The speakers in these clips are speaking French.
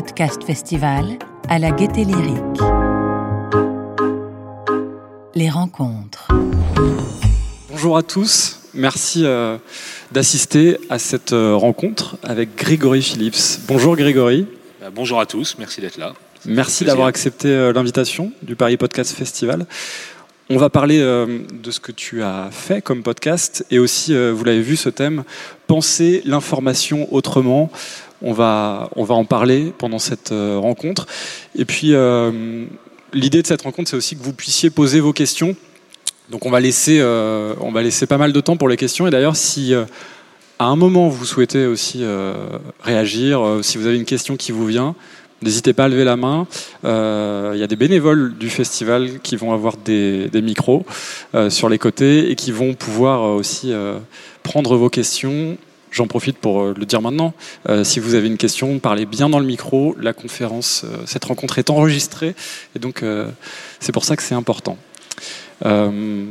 Podcast Festival à la Gaieté Lyrique. Les rencontres. Bonjour à tous, merci euh, d'assister à cette euh, rencontre avec Grégory Phillips. Bonjour Grégory. Bah, bonjour à tous, merci d'être là. Merci d'avoir accepté euh, l'invitation du Paris Podcast Festival. On va parler de ce que tu as fait comme podcast et aussi, vous l'avez vu, ce thème, penser l'information autrement. On va, on va en parler pendant cette rencontre. Et puis, l'idée de cette rencontre, c'est aussi que vous puissiez poser vos questions donc on va laisser, euh, on va laisser pas mal de temps pour les questions. Et d'ailleurs, si euh, à un moment vous souhaitez aussi euh, réagir, si vous avez une question qui vous vient, n'hésitez pas à lever la main. Il y a des bénévoles du festival qui vont avoir des, des micros sur les côtés et qui vont pouvoir aussi prendre vos questions. J'en profite pour le dire maintenant. si vous avez une question, parlez bien dans le micro. La conférence, cette rencontre est enregistrée et donc c'est pour ça que c'est important. Euh,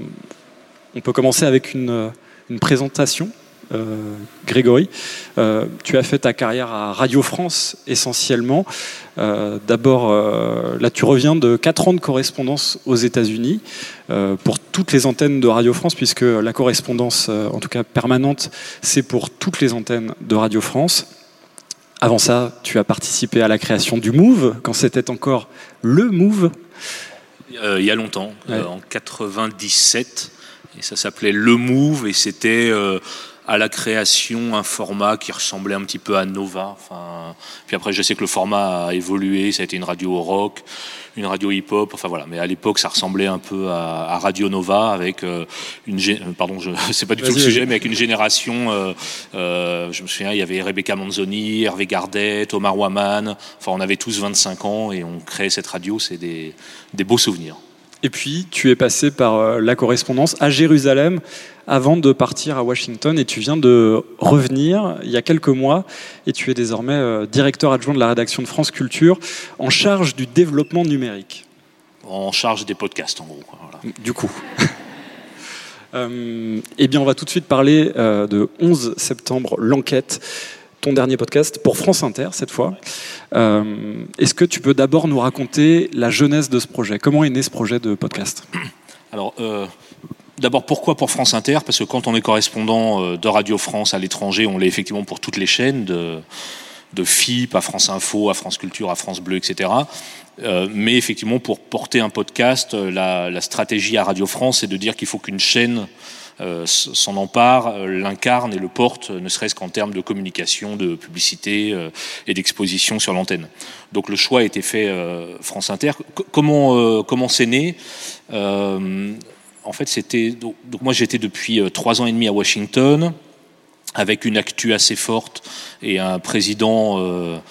on peut commencer avec une, présentation. Euh, Grégory, euh, tu as fait ta carrière à Radio France essentiellement. D'abord, là tu reviens de 4 ans de correspondance aux États-Unis pour toutes les antennes de Radio France, puisque la correspondance, en tout cas permanente, c'est pour toutes les antennes de Radio France. Avant ça, tu as participé à la création du Move, quand c'était encore le Move. Euh, il y a longtemps, euh, en 97, et ça s'appelait Le Move, et c'était euh, à la création un format qui ressemblait un petit peu à Nova. Enfin, puis après, je sais que le format a évolué, ça a été une radio rock, une radio hip-hop, enfin voilà. Mais à l'époque, ça ressemblait un peu à, Radio Nova avec une, pardon, je sais pas du tout le sujet, mais avec une génération. je me souviens, il y avait Rebecca Manzoni, Hervé Gardet, Omar Waman. Enfin, on avait tous 25 ans et on créait cette radio. C'est des des beaux souvenirs. Et puis, tu es passé par euh, la correspondance à Jérusalem avant de partir à Washington et tu viens de revenir il y a quelques mois et tu es désormais euh, directeur adjoint de la rédaction de France Culture en charge du développement numérique. En charge des podcasts, en gros. Du coup. euh, eh bien, on va tout de suite parler de 11 septembre, l'enquête ton dernier podcast pour France Inter cette fois. Euh, est-ce que tu peux d'abord nous raconter la jeunesse de ce projet? Comment est né ce projet de podcast? Alors, euh, d'abord, pourquoi pour France Inter? Parce que quand on est correspondant euh, de Radio France à l'étranger, on l'est effectivement pour toutes les chaînes, de, de FIP à France Info, à France Culture, à France Bleu, etc. mais effectivement, pour porter un podcast, la, la stratégie à Radio France, c'est de dire qu'il faut qu'une chaîne s'en empare, euh, l'incarne et le porte, ne serait-ce qu'en termes de communication, de publicité euh, et d'exposition sur l'antenne. Donc le choix a été fait France Inter. comment comment c'est né? En fait, c'était donc, moi j'étais depuis trois ans et demi à Washington avec une actu assez forte et un président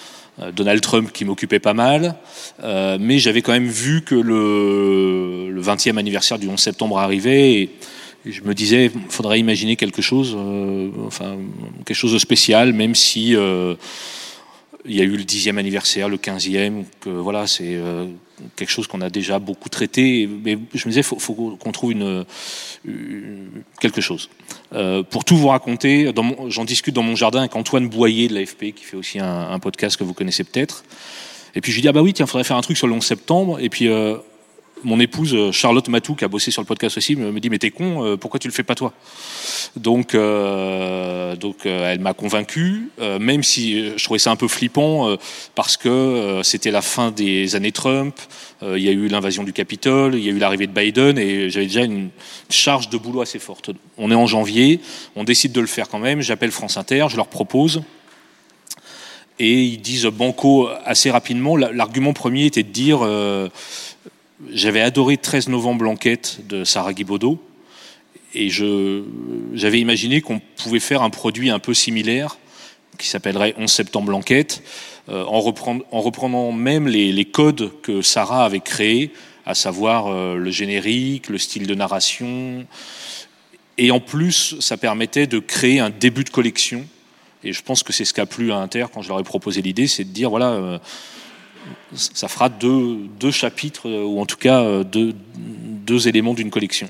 Donald Trump qui m'occupait pas mal, mais j'avais quand même vu que le, le 20e anniversaire du 11 septembre arrivait je me disais, il faudrait imaginer quelque chose, euh, enfin, quelque chose de spécial, même si euh, il y a eu le dixième anniversaire, le quinzième, que voilà, c'est euh, quelque chose qu'on a déjà beaucoup traité. Mais je me disais, faut, faut qu'on trouve une, quelque chose. pour tout vous raconter, j'en discute dans mon jardin avec Antoine Boyer de l'AFP, qui fait aussi un, podcast que vous connaissez peut-être. Et puis je lui dis, ah bah oui, tiens, faudrait faire un truc sur le 11 septembre. Et puis mon épouse euh, Charlotte Matou, qui a bossé sur le podcast aussi, me dit mais t'es con, euh, pourquoi tu le fais pas toi? Donc, euh, donc elle m'a convaincu, même si je trouvais ça un peu flippant parce que c'était la fin des années Trump, il y a eu l'invasion du Capitole, il y a eu l'arrivée de Biden et j'avais déjà une charge de boulot assez forte. On est en janvier, on décide de le faire quand même. J'appelle France Inter, je leur propose. Et ils disent banco assez rapidement. L'argument premier était de dire j'avais adoré 13 novembre l'enquête de Sarah Guibaudot et j'avais imaginé qu'on pouvait faire un produit un peu similaire qui s'appellerait 11 septembre l'enquête euh, en, en, reprenant même les, les, codes que Sarah avait créés, à savoir euh, le générique, le style de narration. Et en plus, ça permettait de créer un début de collection. Et je pense que c'est ce qu'a plu à Inter quand je leur ai proposé l'idée, c'est de dire voilà. Euh, ça fera deux, chapitres, euh, ou en tout cas euh, deux, éléments d'une collection.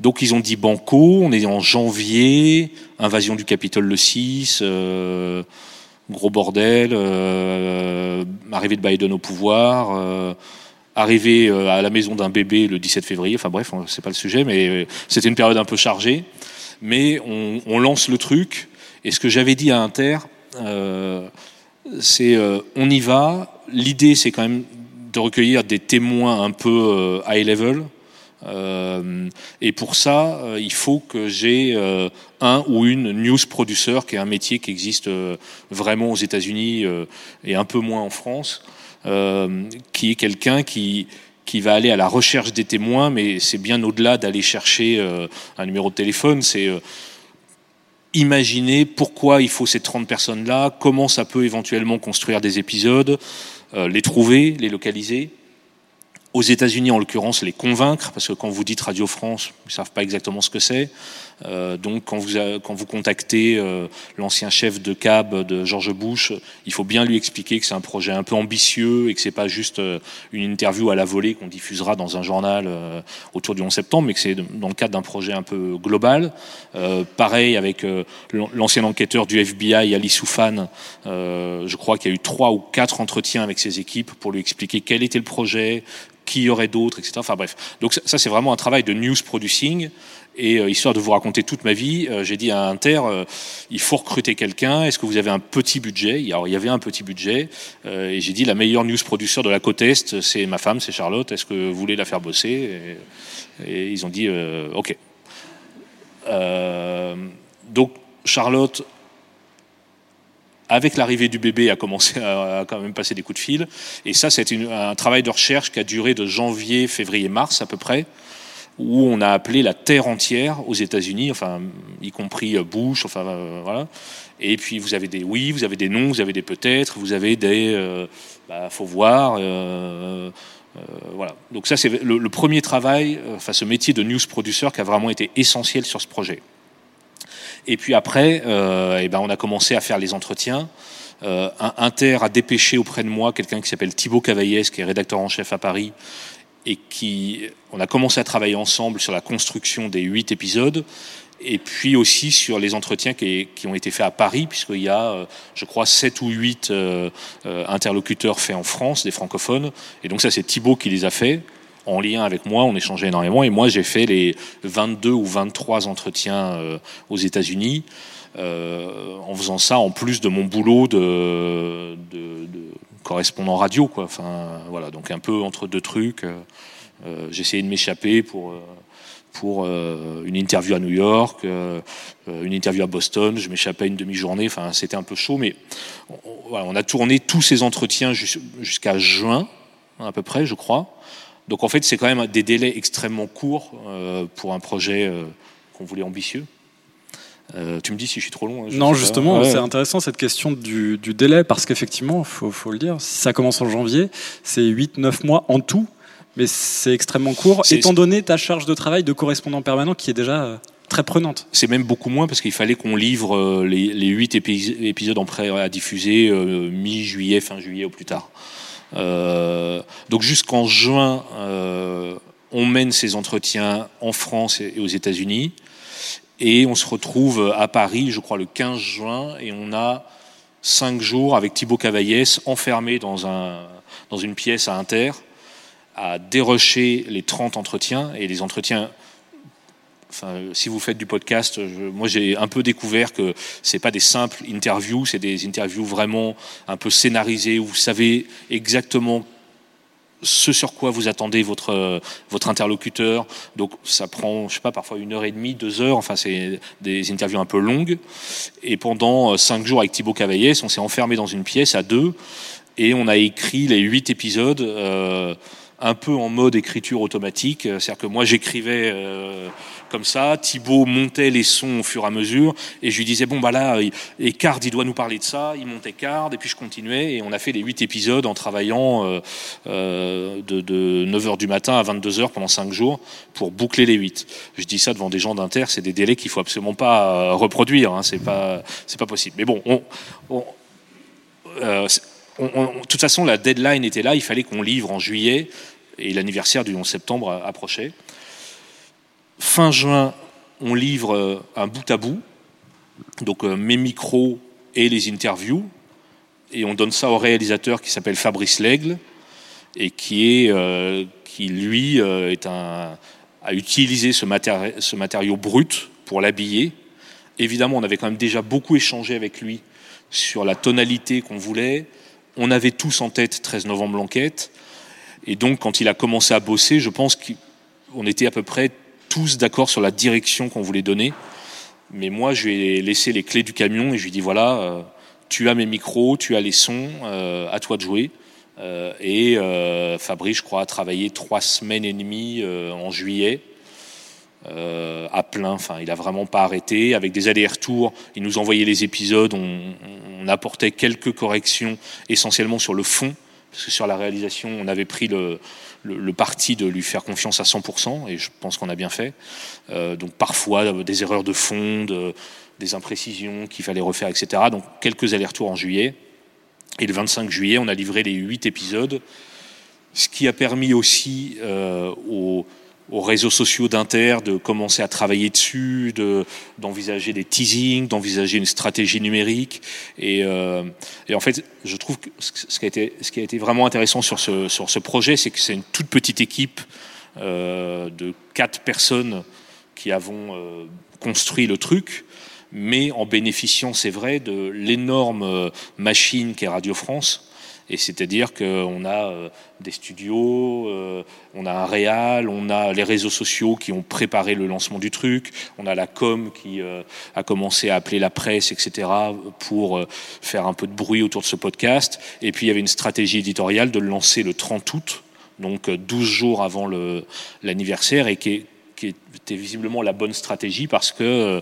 Donc ils ont dit Banco, on est en janvier, invasion du Capitole le 6, euh, gros bordel, arrivée de Biden au pouvoir arrivé à la maison d'un bébé le 17 février. Enfin bref, c'est pas le sujet, mais c'était une période un peu chargée. Mais on, lance le truc. Et ce que j'avais dit à Inter, c'est on y va. L'idée, c'est quand même de recueillir des témoins un peu euh, high level. et pour ça, il faut que j'ai un ou une news producer, qui est un métier qui existe vraiment aux États-Unis et un peu moins en France, qui est quelqu'un qui qui va aller à la recherche des témoins, mais c'est bien au-delà d'aller chercher un numéro de téléphone. C'est imaginer pourquoi il faut ces 30 personnes-là, comment ça peut éventuellement construire des épisodes, euh, les trouver, les localiser. Aux États-Unis, en l'occurrence, les convaincre, parce que quand vous dites Radio France, ils ne savent pas exactement ce que c'est. Euh, donc quand vous, quand vous contactez euh, l'ancien chef de cab de George Bush, il faut bien lui expliquer que c'est un projet un peu ambitieux et que c'est pas juste euh, une interview à la volée qu'on diffusera dans un journal autour du 11 septembre, mais que c'est dans le cadre d'un projet un peu global. pareil avec l'ancien enquêteur du FBI, Ali Soufan, je crois qu'il y a eu trois ou quatre entretiens avec ses équipes pour lui expliquer quel était le projet, qui y aurait d'autres, etc. Enfin bref. Donc ça, c'est vraiment un travail de news producing. Et euh, histoire de vous raconter toute ma vie, euh, j'ai dit à Inter, euh, il faut recruter quelqu'un. Est-ce que vous avez un petit budget? Alors il y avait un petit budget. et j'ai dit, la meilleure news producer de la côte Est, c'est ma femme, c'est Charlotte. Est-ce que vous voulez la faire bosser? Et, ils ont dit, OK. donc Charlotte avec l'arrivée du bébé, a commencé à, quand même passer des coups de fil. Et ça, c'est un travail de recherche qui a duré de janvier, février, mars à peu près où on a appelé la terre entière aux États-Unis, enfin, y compris euh, Bush, enfin, euh, voilà. Et puis vous avez des oui, vous avez des non, vous avez des peut-être, vous avez des euh, bah, faut voir. voilà. Donc ça, c'est le, premier travail, enfin ce métier de news producer qui a vraiment été essentiel sur ce projet. Et puis après, eh ben, on a commencé à faire les entretiens. Inter a dépêché auprès de moi quelqu'un qui s'appelle Thibaut Cavaillès, qui est rédacteur en chef à Paris, et qui, on a commencé à travailler ensemble sur la construction des huit épisodes et puis aussi sur les entretiens qui, ont été faits à Paris, puisqu'il y a, euh, je crois, sept ou huit euh, euh, interlocuteurs faits en France, des francophones. Et donc ça, c'est Thibaut qui les a faits, en lien avec moi, on échangeait énormément. Et moi, j'ai fait les 22 ou 23 entretiens aux États-Unis, en faisant ça en plus de mon boulot de correspondant radio, quoi. Enfin, voilà, donc un peu entre deux trucs. Euh, euh essayé de m'échapper pour euh, une interview à New York, une interview à Boston. Je m'échappais une demi-journée. Enfin, c'était un peu chaud, mais on, a tourné tous ces entretiens jusqu'à juin, à peu près, je crois. Donc en fait, c'est quand même des délais extrêmement courts pour un projet qu'on voulait ambitieux. Euh, tu me dis si je suis trop long. Hein, non, justement, c'est intéressant cette question du, délai, parce qu'effectivement, il faut, le dire, si ça commence en janvier, c'est 8-9 mois en tout, mais c'est extrêmement court, étant donné ta charge de travail de correspondant permanent qui est déjà euh, très prenante. C'est même beaucoup moins, parce qu'il fallait qu'on livre euh, les, les 8 épisodes en prêt à diffuser mi-juillet, fin juillet au plus tard. donc jusqu'en juin, on mène ces entretiens en France et aux États-Unis. Et on se retrouve à Paris, je crois, le 15 juin, et on a cinq jours avec Thibaut Cavaillès enfermé dans, un, dans une pièce à Inter, à dérocher les 30 entretiens. Et les entretiens, enfin, si vous faites du podcast, moi j'ai un peu découvert que c'est pas des simples interviews, c'est des interviews vraiment un peu scénarisées où vous savez exactement ce sur quoi vous attendez votre, votre interlocuteur. Donc ça prend, je sais pas, parfois une heure et demie, deux heures. Enfin, c'est des interviews un peu longues. Et pendant euh, cinq jours avec Thibaut Cavaillès, on s'est enfermé dans une pièce à deux et on a écrit les huit épisodes. Euh, un peu en mode écriture automatique. C'est-à-dire que moi, j'écrivais euh, comme ça, Thibaut montait les sons au fur et à mesure, et je lui disais, bon, bah là, Card, il doit nous parler de ça, il montait Card, et puis je continuais, et on a fait les huit épisodes en travaillant euh, euh, de, de 9h du matin à 22h pendant cinq jours pour boucler les huit. Je dis ça devant des gens d'Inter, c'est des délais qu'il faut absolument pas reproduire, hein, c'est pas, pas possible. Mais bon, on, on de toute façon, la deadline était là, il fallait qu'on livre en juillet et l'anniversaire du 11 septembre approchait. Fin juin, on livre euh, un bout à bout, donc euh, mes micros et les interviews. et on donne ça au réalisateur qui s'appelle Fabrice Lègle et qui qui lui est un a utilisé ce, ce matériau brut pour l'habiller. Évidemment, on avait quand même déjà beaucoup échangé avec lui sur la tonalité qu'on voulait. On avait tous en tête 13 novembre l'enquête. Et donc, quand il a commencé à bosser, je pense qu'on était à peu près tous d'accord sur la direction qu'on voulait donner. Mais moi, je lui ai laissé les clés du camion et je lui ai dit voilà, euh, tu as mes micros, tu as les sons, euh, à toi de jouer. Euh, et Fabrice, je crois, a travaillé trois semaines et demie en juillet. à plein, enfin, il a vraiment pas arrêté. Avec des allers-retours, il nous envoyait les épisodes, on, on apportait quelques corrections, essentiellement sur le fond, parce que sur la réalisation, on avait pris le, parti de lui faire confiance à 100%, et je pense qu'on a bien fait. Euh, donc parfois euh, des erreurs de fond, des imprécisions qu'il fallait refaire, etc. Donc quelques allers-retours en juillet. Et le 25 juillet, on a livré les huit épisodes, ce qui a permis aussi euh, aux aux réseaux sociaux d'Inter de commencer à travailler dessus, de, d'envisager des teasings, d'envisager une stratégie numérique. Et, euh, et, en fait, je trouve que ce qui a été, ce qui a été vraiment intéressant sur ce, sur ce projet, c'est que c'est une toute petite équipe euh, de quatre personnes qui avons euh, construit le truc, mais en bénéficiant, c'est vrai, de l'énorme machine qu'est Radio France et c'est-à-dire qu'on a euh, des studios, euh, on a un réal, on a les réseaux sociaux qui ont préparé le lancement du truc, on a la com qui euh, a commencé à appeler la presse, etc., pour faire un peu de bruit autour de ce podcast. Et puis il y avait une stratégie éditoriale de le lancer le 30 août, donc 12 jours avant l'anniversaire, et qui, qui était visiblement la bonne stratégie parce que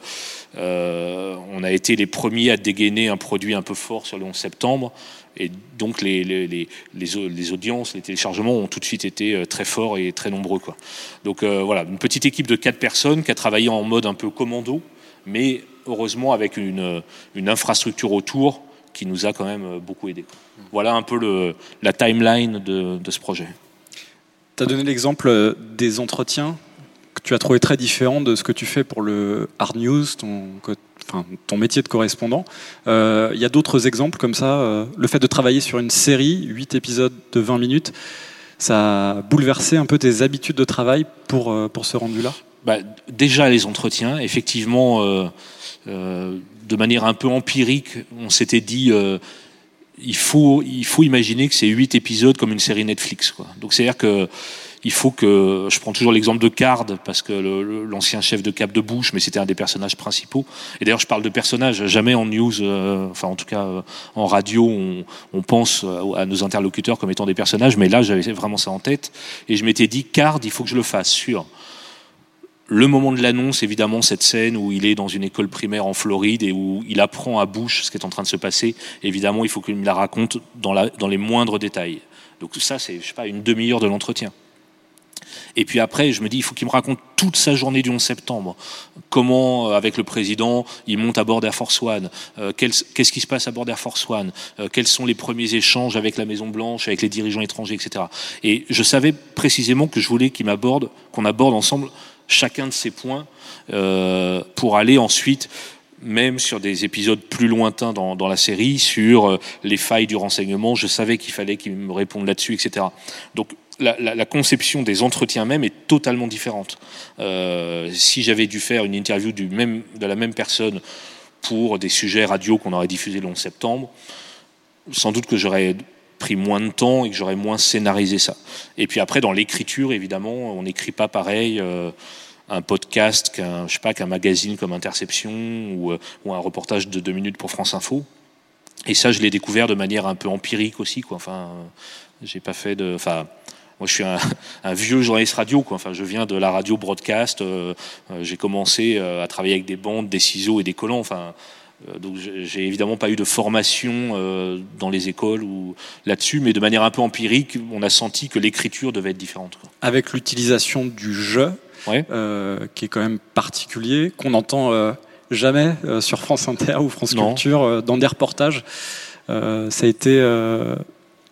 euh, on a été les premiers à dégainer un produit un peu fort sur le 11 septembre. Et donc les, les, les, les, audiences, les téléchargements ont tout de suite été euh, très forts et très nombreux. Quoi. Donc euh, voilà, une petite équipe de quatre personnes qui a travaillé en mode un peu commando, mais heureusement avec une, une infrastructure autour qui nous a quand même beaucoup aidé. Voilà un peu le, la timeline de, de ce projet. Tu as donné l'exemple des entretiens tu as trouvé très différent de ce que tu fais pour le hard news, ton, métier de correspondant. Euh, il y a d'autres exemples comme ça. Euh, le fait de travailler sur une série, 8 épisodes de 20 minutes, ça a bouleversé un peu tes habitudes de travail pour, euh, pour ce rendu-là? Bah, Déjà les entretiens, effectivement, de manière un peu empirique, on s'était dit il faut, il faut imaginer que c'est 8 épisodes comme une série Netflix. Quoi. Donc c'est-à-dire que il faut que je prends toujours l'exemple de Card parce que l'ancien chef de Cap de Bush, mais c'était un des personnages principaux. Et d'ailleurs, je parle de personnages, jamais en news, euh, enfin en tout cas euh, en radio, on, pense à nos interlocuteurs comme étant des personnages, mais là, j'avais vraiment ça en tête et je m'étais dit Card, il faut que je le fasse sur le moment de l'annonce, évidemment, cette scène où il est dans une école primaire en Floride et où il apprend à Bush ce qui est en train de se passer. Évidemment, il faut qu'il me la raconte dans, la, dans les moindres détails. Donc ça, c'est, je sais pas, une demi-heure de l'entretien. Et puis après, je me dis, il faut qu'il me raconte toute sa journée du 11 septembre. Comment, euh, avec le président, il monte à bord d'Air Force One euh, Qu'est-ce qui se passe à bord d'Air Force One? Euh, Quels sont les premiers échanges avec la Maison Blanche, avec les dirigeants étrangers, etc. Et je savais précisément que je voulais qu'il m'aborde, qu'on aborde ensemble chacun de ces points pour aller ensuite même sur des épisodes plus lointains dans, dans la série, sur les failles du renseignement, je savais qu'il fallait qu'il me réponde là-dessus, etc. Donc la, conception des entretiens même est totalement différente. Euh, si j'avais dû faire une interview de la même personne pour des sujets radio qu'on aurait diffusés le 11 septembre, sans doute que j'aurais pris moins de temps et que j'aurais moins scénarisé ça. Et puis après, dans l'écriture, évidemment, on n'écrit pas pareil. Euh, un podcast qu'un magazine comme Interception ou, euh, ou, un reportage de deux minutes pour France Info et ça je l'ai découvert de manière un peu empirique aussi quoi enfin j'ai pas fait de moi, je suis un, un, vieux journaliste radio. Quoi. Enfin, je viens de la radio broadcast. Euh, euh, j'ai commencé euh, à travailler avec des bandes, des ciseaux et des collants. Enfin, donc, j'ai évidemment pas eu de formation dans les écoles ou là-dessus, mais de manière un peu empirique, on a senti que l'écriture devait être différente. Avec l'utilisation du jeu, ouais. qui est quand même particulier, qu'on entend jamais sur France Inter ou France Culture dans des reportages. ça a été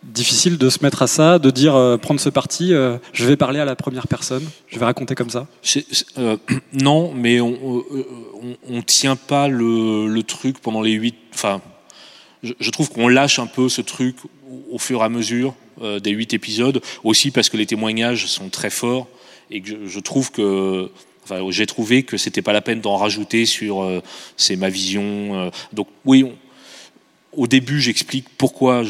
difficile de se mettre à ça, de dire euh, prendre ce parti, euh, je vais parler à la première personne, je vais raconter comme ça euh, Non, mais on, on, tient pas le, le, truc pendant les huit. Enfin, je, trouve qu'on lâche un peu ce truc au, fur et à mesure des huit épisodes, aussi parce que les témoignages sont très forts et que je, trouve que Enfin, j'ai trouvé que c'était pas la peine d'en rajouter sur c'est ma vision. donc oui, au début, j'explique pourquoi,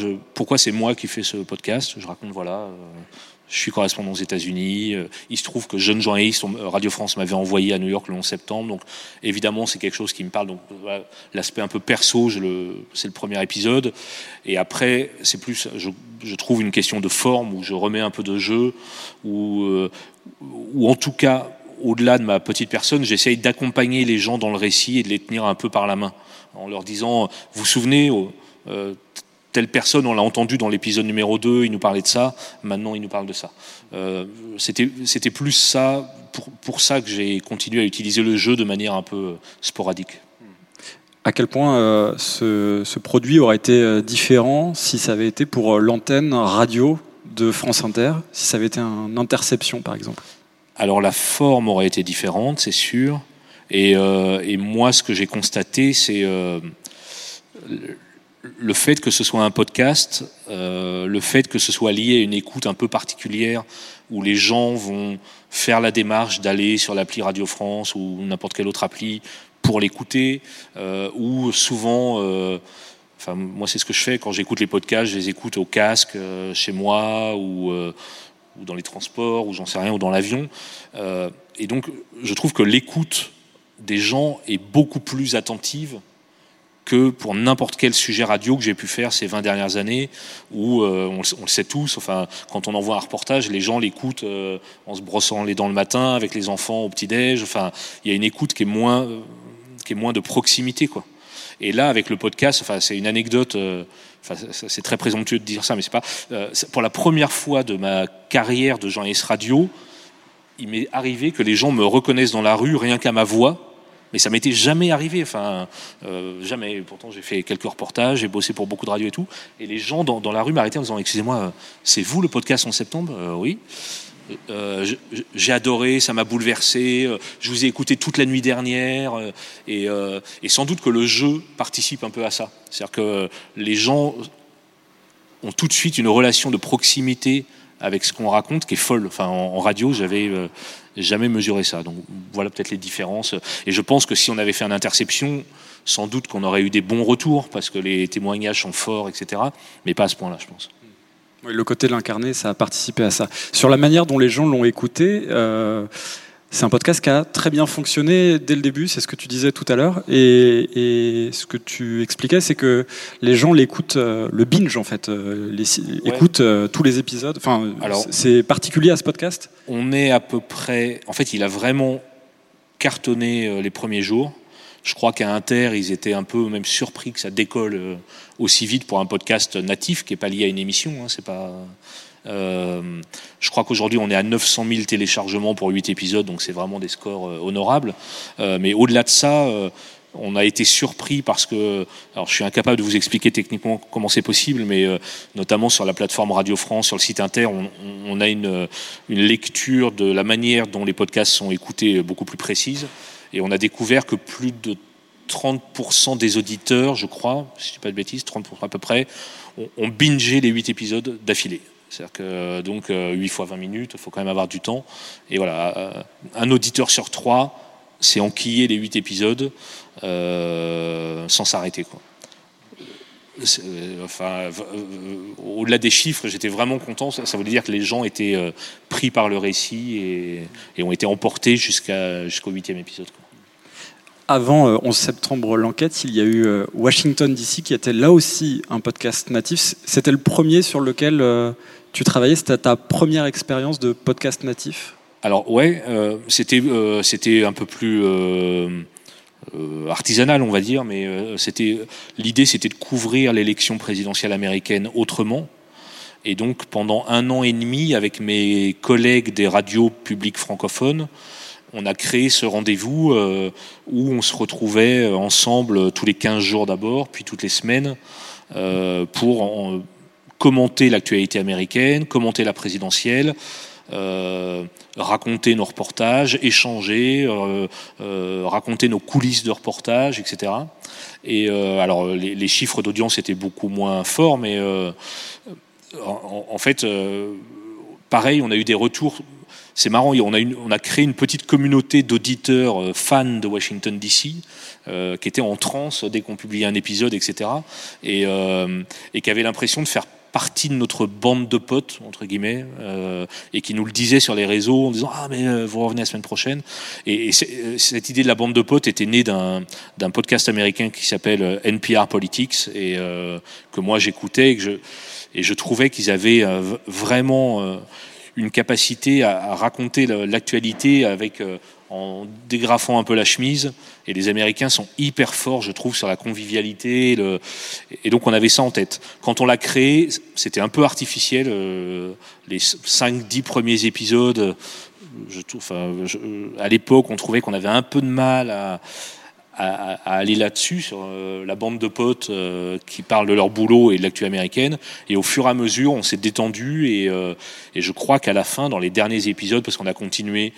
c'est moi qui fais ce podcast. Je raconte, voilà, euh, je suis correspondant aux États-Unis. Euh, il se trouve que jeune journaliste, Radio France m'avait envoyé à New York le 11 septembre. Donc, évidemment, c'est quelque chose qui me parle. Donc, l'aspect un peu perso, c'est le premier épisode. Et après, c'est plus, je, trouve une question de forme où je remets un peu de jeu, ou, euh, en tout cas, au-delà de ma petite personne, j'essaye d'accompagner les gens dans le récit et de les tenir un peu par la main en leur disant, vous vous souvenez, euh, telle personne, on l'a entendu dans l'épisode numéro 2, il nous parlait de ça, maintenant il nous parle de ça. Euh, C'était plus ça, pour, pour ça que j'ai continué à utiliser le jeu de manière un peu sporadique. À quel point euh, ce, ce, produit aurait été euh, différent si ça avait été pour euh, l'antenne radio de France Inter, si ça avait été une interception par exemple? Alors la forme aurait été différente, c'est sûr. Et, euh, et, moi, ce que j'ai constaté, c'est euh, le fait que ce soit un podcast, euh, le fait que ce soit lié à une écoute un peu particulière, où les gens vont faire la démarche d'aller sur l'appli Radio France ou n'importe quelle autre appli pour l'écouter, euh, ou souvent, euh, enfin moi c'est ce que je fais. Quand j'écoute les podcasts, je les écoute au casque euh, chez moi ou, ou, dans les transports ou j'en sais rien ou dans l'avion, et donc je trouve que l'écoute des gens est beaucoup plus attentive que pour n'importe quel sujet radio que j'ai pu faire ces 20 dernières années, où euh, on, le sait tous, enfin, quand on envoie un reportage, les gens l'écoutent euh, en se brossant les dents le matin, avec les enfants au petit-déj, enfin, il y a une écoute qui est moins, euh, qui est moins de proximité, quoi. Et là, avec le podcast, enfin, c'est une anecdote, enfin, c'est très présomptueux de dire ça, mais c'est pas, pour la première fois de ma carrière de journaliste radio, il m'est arrivé que les gens me reconnaissent dans la rue rien qu'à ma voix, mais ça m'était jamais arrivé, enfin, euh, jamais. Pourtant, j'ai fait quelques reportages, j'ai bossé pour beaucoup de radios et tout. Et les gens dans, la rue m'arrêtaient en disant Excusez-moi, c'est vous le podcast en septembre? Euh, Oui. Euh, j'ai adoré, ça m'a bouleversé. Je vous ai écouté toute la nuit dernière. Et, sans doute que le jeu participe un peu à ça. C'est-à-dire que les gens ont tout de suite une relation de proximité avec ce qu'on raconte qui est folle. En, radio, j'avais euh, jamais mesuré ça. Donc voilà peut-être les différences. Et je pense que si on avait fait une interception, sans doute qu'on aurait eu des bons retours parce que les témoignages sont forts, etc. Mais pas à ce point-là, je pense. Le côté de l'incarné, ça a participé à ça. Sur la manière dont les gens l'ont écouté. Euh c'est un podcast qui a très bien fonctionné dès le début, c'est ce que tu disais tout à l'heure. Et, ce que tu expliquais, c'est que les gens l'écoutent, euh, le binge en fait, euh, les, écoutent euh, tous les épisodes. Enfin, c'est particulier à ce podcast On est à peu près. En fait, il a vraiment cartonné les premiers jours. Je crois qu'à Inter, ils étaient un peu même surpris que ça décolle aussi vite pour un podcast natif qui n'est pas lié à une émission. Hein, c'est pas euh, je crois qu'aujourd'hui, on est à 900 000 téléchargements pour 8 épisodes, donc c'est vraiment des scores euh, honorables. Euh, mais au-delà de ça, on a été surpris parce que, alors je suis incapable de vous expliquer techniquement comment c'est possible, mais notamment sur la plateforme Radio France, sur le site Inter, on, a une, lecture de la manière dont les podcasts sont écoutés beaucoup plus précise. Et on a découvert que plus de 30% des auditeurs, je crois, si je ne dis pas de bêtises, 30% à peu près, ont, ont bingé les 8 épisodes d'affilée. C'est-à-dire que donc 8 euh, fois 20 minutes, il faut quand même avoir du temps. Et voilà, euh, un auditeur sur trois c'est enquiller les 8 épisodes euh, sans s'arrêter. Enfin, au-delà des chiffres, j'étais vraiment content. Ça, voulait dire que les gens étaient pris par le récit et, ont été emportés jusqu'à, jusqu'au huitième épisode. Avant 11 septembre, l'enquête, il y a eu Washington DC qui était là aussi un podcast natif. C'était le premier sur lequel tu travaillais, c'était ta première expérience de podcast natif? Alors ouais, euh, c'était euh, c'était un peu plus euh, artisanal, on va dire, mais c'était l'idée, c'était de couvrir l'élection présidentielle américaine autrement. Et donc pendant un an et demi, avec mes collègues des radios publiques francophones, on a créé ce rendez-vous où on se retrouvait ensemble tous les 15 jours d'abord, puis toutes les semaines, pour commenter l'actualité américaine, commenter la présidentielle, raconter nos reportages, échanger, raconter nos coulisses de reportages, etc. Et alors les, chiffres d'audience étaient beaucoup moins forts, mais en, fait, pareil, on a eu des retours c'est marrant, on a, créé une petite communauté d'auditeurs euh, fans de Washington DC euh, qui étaient en transe dès qu'on publiait un épisode, etc. Euh, et, qui avaient l'impression de faire partie de notre bande de potes entre guillemets et qui nous le disaient sur les réseaux en disant ah mais vous revenez la semaine prochaine. Et, cette idée de la bande de potes était née d'un podcast américain qui s'appelle NPR Politics et que moi j'écoutais et je trouvais qu'ils avaient vraiment une capacité à, raconter l'actualité avec euh, en dégrafant un peu la chemise. Et les Américains sont hyper forts, je trouve, sur la convivialité. Et donc on avait ça en tête. Quand on l'a créé, c'était un peu artificiel. Euh, les 5-10 premiers épisodes, à l'époque, on trouvait qu'on avait un peu de mal à, aller là-dessus, sur euh, la bande de potes euh, qui parlent de leur boulot et de l'actu américaine. Et au fur et à mesure, on s'est détendu. Et, je crois qu'à la fin, dans les derniers épisodes, parce qu'on a continué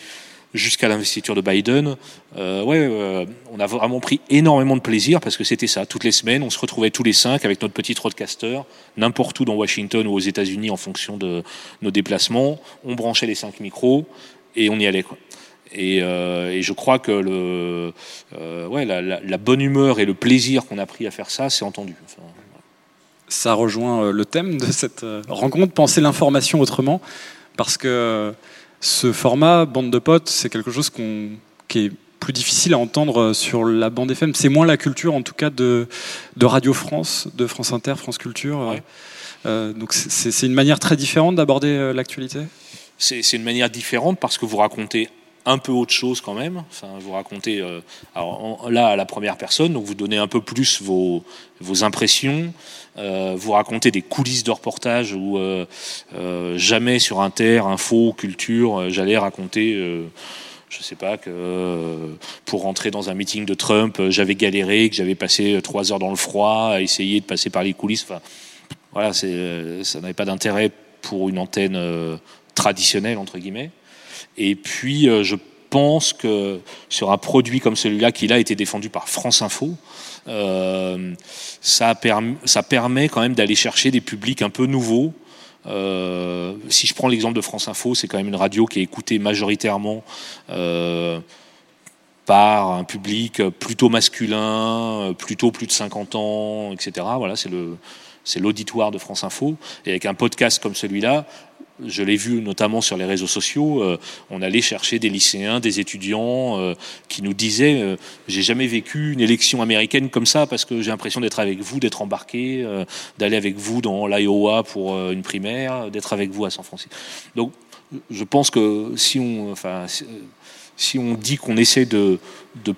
jusqu'à l'investiture de Biden, ouais, on a vraiment pris énormément de plaisir parce que c'était ça. Toutes les semaines, on se retrouvait tous les cinq avec notre petit roadcaster, n'importe où dans Washington ou aux États-Unis en fonction de nos déplacements. On branchait les cinq micros et on y allait. Euh, et, je crois que euh, la, bonne humeur et le plaisir qu'on a pris à faire ça, c'est entendu. ça rejoint euh, le thème de cette rencontre, penser l'information autrement, parce que ce format bande de potes, c'est quelque chose qui est plus difficile à entendre sur la bande FM. C'est moins la culture, en tout cas, de, de Radio France, de France Inter, France Culture. donc c'est une manière très différente d'aborder l'actualité? C'est une manière différente parce que vous racontez un peu autre chose quand même. Vous racontez euh, là à la première personne, donc vous donnez un peu plus vos, impressions. Euh, vous racontez des coulisses de reportage où euh, jamais sur Inter, Info, Culture, j'allais raconter je sais pas que pour rentrer dans un meeting de Trump, j'avais galéré, que j'avais passé trois heures dans le froid à essayer de passer par les coulisses. Voilà, ça n'avait pas d'intérêt pour une antenne traditionnelle entre guillemets. Et puis, euh, je pense que sur un produit comme celui-là, qui a été défendu par France Info, euh, ça, permet quand même d'aller chercher des publics un peu nouveaux. Euh, si je prends l'exemple de France Info, c'est quand même une radio qui est écoutée majoritairement par un public plutôt masculin, plutôt plus de 50 ans, etc. Voilà, c'est l'auditoire de France Info. Et avec un podcast comme celui-là, je l'ai vu notamment sur les réseaux sociaux, euh, on allait chercher des lycéens, des étudiants euh, qui nous disaient euh, j'ai jamais vécu une élection américaine comme ça parce que j'ai l'impression d'être avec vous, d'être embarqué, d'aller avec vous dans l'Iowa pour une primaire, d'être avec vous à San Francisco. Donc je pense que si on, si on dit qu'on essaie de,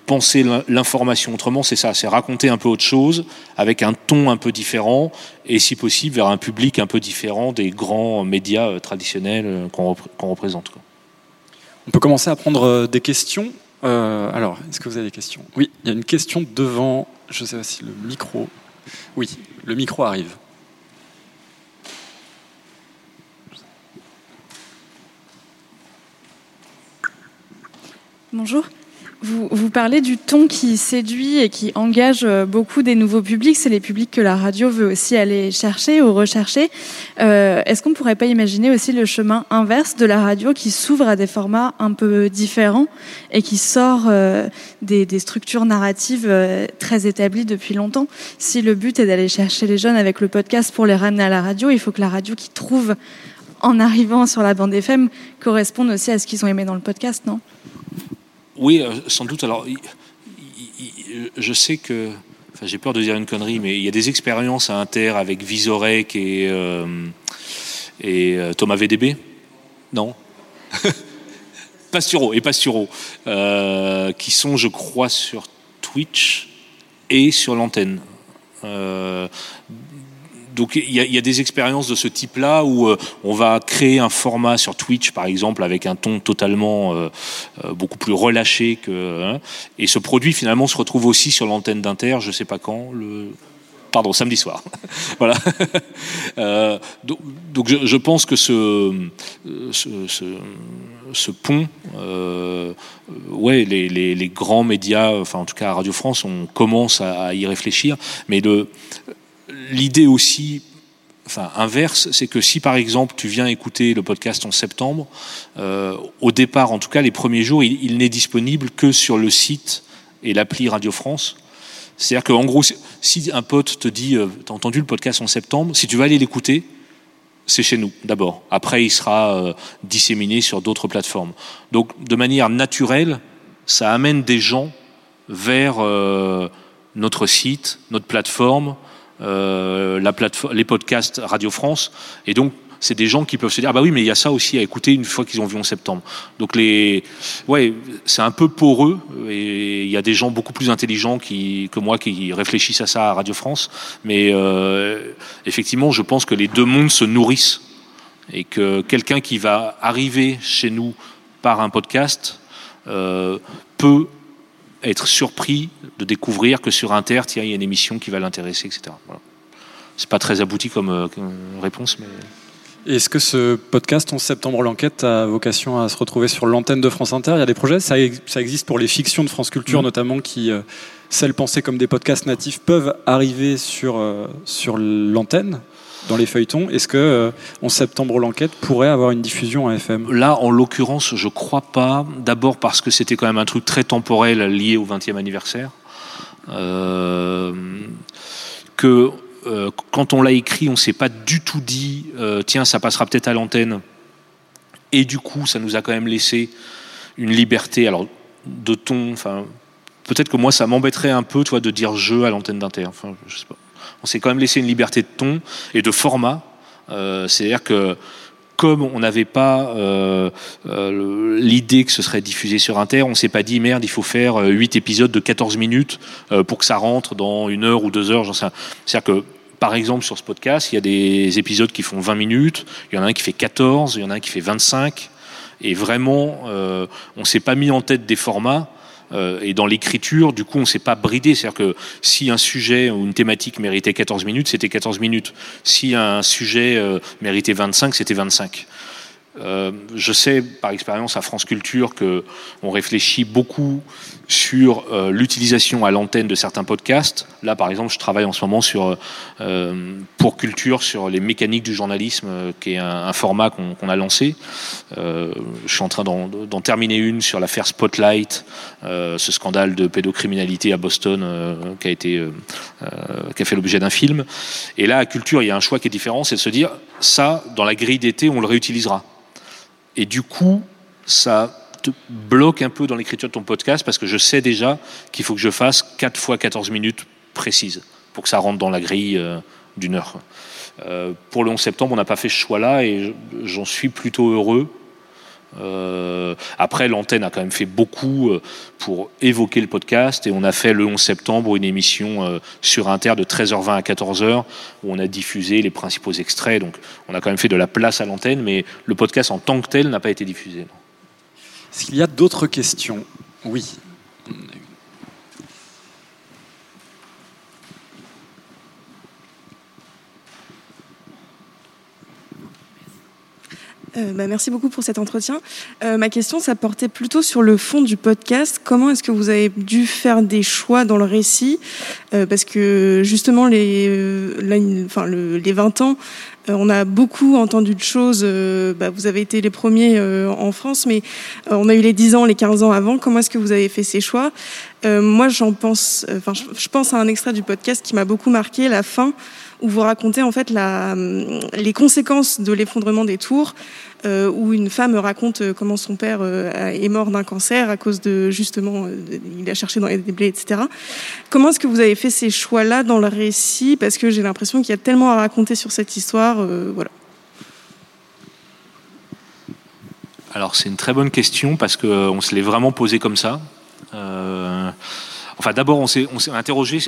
penser l'information autrement, c'est ça, c'est raconter un peu autre chose, avec un ton un peu différent, et si possible vers un public un peu différent des grands médias euh, traditionnels euh, qu'on représente. On peut commencer à prendre euh, des questions. alors, est-ce que vous avez des questions? Oui, il y a une question devant, je ne sais pas si le micro... Oui, le micro arrive. Bonjour. Vous, parlez du ton qui séduit et qui engage euh, beaucoup des nouveaux publics. C'est les publics que la radio veut aussi aller chercher ou rechercher. Euh, est-ce qu'on ne pourrait pas imaginer aussi le chemin inverse de la radio qui s'ouvre à des formats un peu différents et qui sort euh, des, structures narratives très établies depuis longtemps? Si le but est d'aller chercher les jeunes avec le podcast pour les ramener à la radio, il faut que la radio qui trouve en arrivant sur la bande FM corresponde aussi à ce qu'ils ont aimé dans le podcast, non? Oui, euh, sans doute. Alors, je sais que. Enfin, j'ai peur de dire une connerie, mais il y a des expériences à Inter avec Visorek et, euh, euh, Thomas VDB Non Pasturo et Pasturo, qui sont, je crois, sur Twitch et sur l'antenne donc il y, a des expériences de ce type-là où euh, on va créer un format sur Twitch, par exemple, avec un ton totalement euh, euh, beaucoup plus relâché que. Hein. et ce produit finalement se retrouve aussi sur l'antenne d'Inter. Je sais pas quand. Le pardon, samedi soir. voilà. Donc, je, pense que ce, pont, ouais, les, grands médias, enfin en tout cas Radio France, on commence à, à y réfléchir. Mais l'idée aussi enfin inverse, c'est que si par exemple tu viens écouter le podcast en septembre, euh, au départ, en tout cas les premiers jours, il, n'est disponible que sur le site et l'appli Radio France. C'est-à-dire qu'en gros, si un pote te dit, euh, t'as entendu le podcast en septembre, si tu vas aller l'écouter, c'est chez nous d'abord. Après, il sera euh, disséminé sur d'autres plateformes. Donc, de manière naturelle, ça amène des gens vers euh, notre site, notre plateforme, plateforme, les podcasts Radio France. Et donc, c'est des gens qui peuvent se dire ah bah oui mais il y a ça aussi à écouter une fois qu'ils ont vu en septembre. Donc les ouais c'est un peu poreux et il y a des gens beaucoup plus intelligents qui que moi qui réfléchissent à ça à Radio France. Mais euh, effectivement je pense que les deux mondes se nourrissent et que quelqu'un qui va arriver chez nous par un podcast euh, peut être surpris de découvrir que sur Inter, tiens, il y a une émission qui va l'intéresser, etc. Voilà. C'est pas très abouti comme, euh, comme réponse, mais. Est-ce que ce podcast 11 septembre l'enquête a vocation à se retrouver sur l'antenne de France Inter? Il y a des projets, ça, ça, existe pour les fictions de France Culture mmh. notamment, qui, euh, celles pensées comme des podcasts natifs, peuvent arriver sur, euh, sur l'antenne dans les feuilletons. Est-ce que euh, 11 septembre l'enquête pourrait avoir une diffusion à FM Là, en l'occurrence, je crois pas. D'abord parce que c'était quand même un truc très temporel lié au 20e anniversaire. Euh, que euh, quand on l'a écrit, on s'est pas du tout dit tiens, ça passera peut-être à l'antenne. Et du coup, ça nous a quand même laissé une liberté, alors de ton, enfin, peut-être que moi, ça m'embêterait un peu, toi, de dire je à l'antenne d'Inter. Enfin, je sais pas. On s'est quand même laissé une liberté de ton et de format. Euh, C'est-à-dire que comme on n'avait pas euh, euh, l'idée que ce serait diffusé sur Inter, on s'est pas dit merde, il faut faire 8 épisodes de 14 minutes pour que ça rentre dans une heure ou deux heures. C'est-à-dire que par exemple, sur ce podcast, il y a des épisodes qui font 20 minutes, il y en a un qui fait 14, il y en a un qui fait 25. Et vraiment, on s'est pas mis en tête des formats. Euh, et dans l'écriture, du coup, on ne s'est pas bridé. C'est-à-dire que si un sujet ou une thématique méritait 14 minutes, c'était 14 minutes. Si un sujet euh, méritait 25, c'était 25. Euh, je sais par expérience à France Culture que on réfléchit beaucoup sur euh, l'utilisation à l'antenne de certains podcasts. Là, par exemple, je travaille en ce moment sur euh, pour Culture sur les mécaniques du journalisme, qui est un, format qu'on qu a lancé. je suis en train d'en terminer une sur l'affaire Spotlight, ce scandale de pédocriminalité à Boston qui a fait l'objet d'un film. Et là, à Culture, il y a un choix qui est différent, c'est de se dire ça, dans la grille d'été, on le réutilisera. Et du coup, ça te bloque un peu dans l'écriture de ton podcast parce que je sais déjà qu'il faut que je fasse 4 fois 14 minutes précises pour que ça rentre dans la grille euh, d'une heure. Euh, pour le 11 septembre, on n'a pas fait ce choix-là et j'en suis plutôt heureux. Euh, après, l'antenne a quand même fait beaucoup euh, pour évoquer le podcast et on a fait le 11 septembre une émission euh, sur Inter de 13h20 à 14h où on a diffusé les principaux extraits. Donc, on a quand même fait de la place à l'antenne, mais le podcast en tant que tel n'a pas été diffusé. Est-ce qu'il y a d'autres questions? Oui. Euh, bah, merci beaucoup pour cet entretien. Euh, ma question, ça portait plutôt sur le fond du podcast. Comment est-ce que vous avez dû faire des choix dans le récit euh, Parce que justement, les, là, enfin, le, les 20 ans, on a beaucoup entendu de choses. Bah, vous avez été les premiers en France, mais on a eu les 10 ans, les 15 ans avant. Comment est-ce que vous avez fait ces choix Moi, j'en pense, enfin, je pense à un extrait du podcast qui m'a beaucoup marqué, la fin où vous racontez en fait les conséquences de l'effondrement des tours, euh, où une femme raconte comment son père euh, est mort d'un cancer à cause de justement, euh, il a cherché dans les blés, etc. Comment est-ce que vous avez fait ces choix-là dans le récit? Parce que j'ai l'impression qu'il y a tellement à raconter sur cette histoire, euh, voilà. Alors c'est une très bonne question parce qu'on se l'est vraiment posé comme ça. Euh, enfin d'abord on s'est interrogé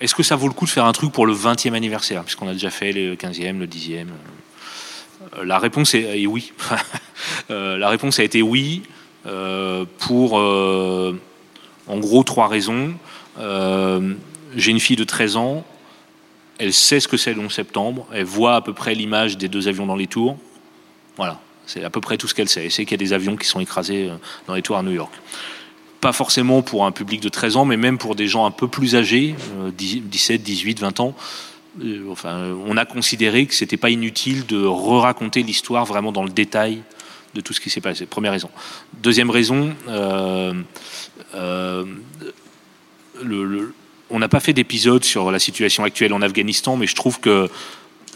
est-ce que ça vaut le coup de faire un truc pour le 20e anniversaire Puisqu'on a déjà fait le 15e, le 10e. La réponse est, oui. la réponse a été oui euh, pour euh, en gros trois raisons. Euh, J'ai une fille de 13 ans elle sait ce que c'est le 11 septembre, elle voit à peu près l'image des deux avions dans les tours. Voilà, c'est à peu près tout ce qu'elle sait. Elle sait qu'il y a des avions qui sont écrasés euh, dans les tours à New York. Pas forcément pour un public de 13 ans, mais même pour des gens un peu plus âgés, 17, 18, 20 ans. Euh, enfin, on a considéré que c'était pas inutile de re-raconter l'histoire vraiment dans le détail de tout ce qui s'est passé. Première raison. Deuxième raison, euh, euh, on n'a pas fait d'épisode sur la situation actuelle en Afghanistan, mais je trouve que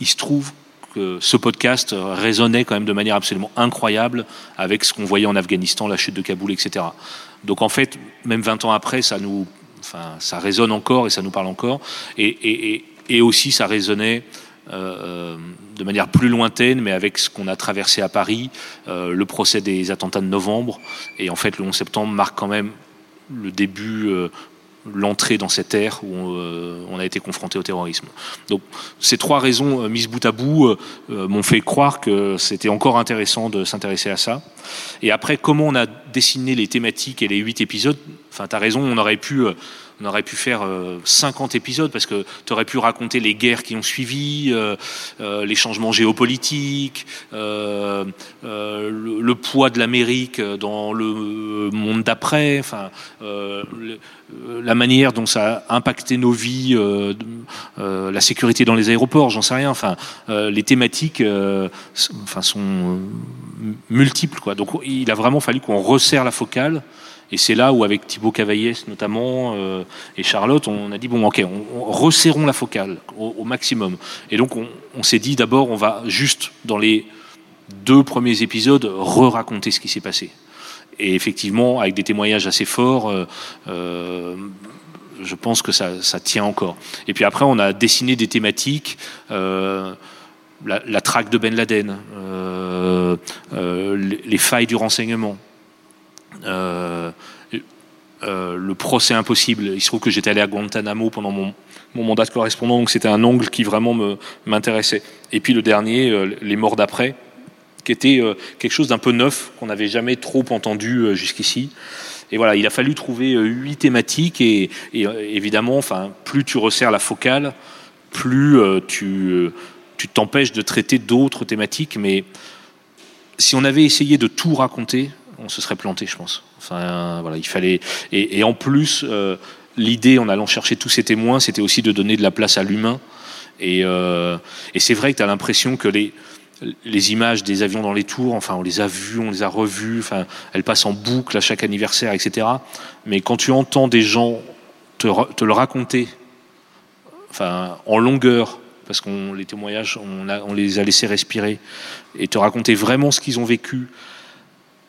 il se trouve que ce podcast résonnait quand même de manière absolument incroyable avec ce qu'on voyait en Afghanistan, la chute de Kaboul, etc. Donc en fait, même 20 ans après, ça nous, résonne encore et ça nous parle encore. Et aussi, ça résonnait euh, de manière plus lointaine, mais avec ce qu'on a traversé à Paris, euh, le procès des attentats de novembre. Et en fait, le 11 septembre marque quand même le début, euh, l'entrée dans cette ère où on a été confronté au terrorisme. Donc ces trois raisons mises bout à bout m'ont fait croire que c'était encore intéressant de s'intéresser à ça. Et après, comment on a dessiné les thématiques et les huit épisodes Enfin, tu as raison, on aurait pu on aurait pu faire 50 euh, épisodes parce que tu aurais pu raconter les guerres qui ont suivi, euh, euh, les changements géopolitiques, le, poids de l'Amérique dans le monde d'après, enfin, la manière dont ça a impacté nos vies, la sécurité dans les aéroports, j'en sais rien. Enfin, les thématiques, enfin, sont multiples, quoi. Donc, il a vraiment fallu qu'on resserre la focale et c'est là où, avec Thibaut Cavaillès notamment euh, et Charlotte, on a dit bon, ok, on, resserrons la focale au, maximum. Et donc, on, s'est dit d'abord, on va juste dans les deux premiers épisodes re-raconter ce qui s'est passé. Et effectivement, avec des témoignages assez forts, euh, euh, je pense que ça, tient encore. Et puis après, on a dessiné des thématiques. la, traque de Ben Laden, les failles du renseignement, le procès impossible. Il se trouve que j'étais allé à Guantanamo pendant mon, mandat de correspondant, donc c'était un angle qui vraiment m'intéressait. Et puis le dernier, euh, les morts d'après, qui était quelque chose d'un peu neuf qu'on n'avait jamais trop entendu jusqu'ici. Et voilà, il a fallu trouver huit thématiques et, évidemment, enfin, plus tu resserres la focale, plus tu t'empêches de traiter d'autres thématiques. Mais si on avait essayé de tout raconter, on se serait planté, je pense. Enfin, voilà, il fallait. Et, en plus, euh, l'idée, en allant chercher tous ces témoins, c'était aussi de donner de la place à l'humain. Et, euh, c'est vrai que tu as l'impression que les, les images des avions dans les tours, enfin, on les a vus, on les a revus, enfin, elles passent en boucle à chaque anniversaire, etc. Mais quand tu entends des gens te, te le raconter, enfin, en longueur, parce qu'on les témoignages, on, on les a laissés respirer, et te raconter vraiment ce qu'ils ont vécu,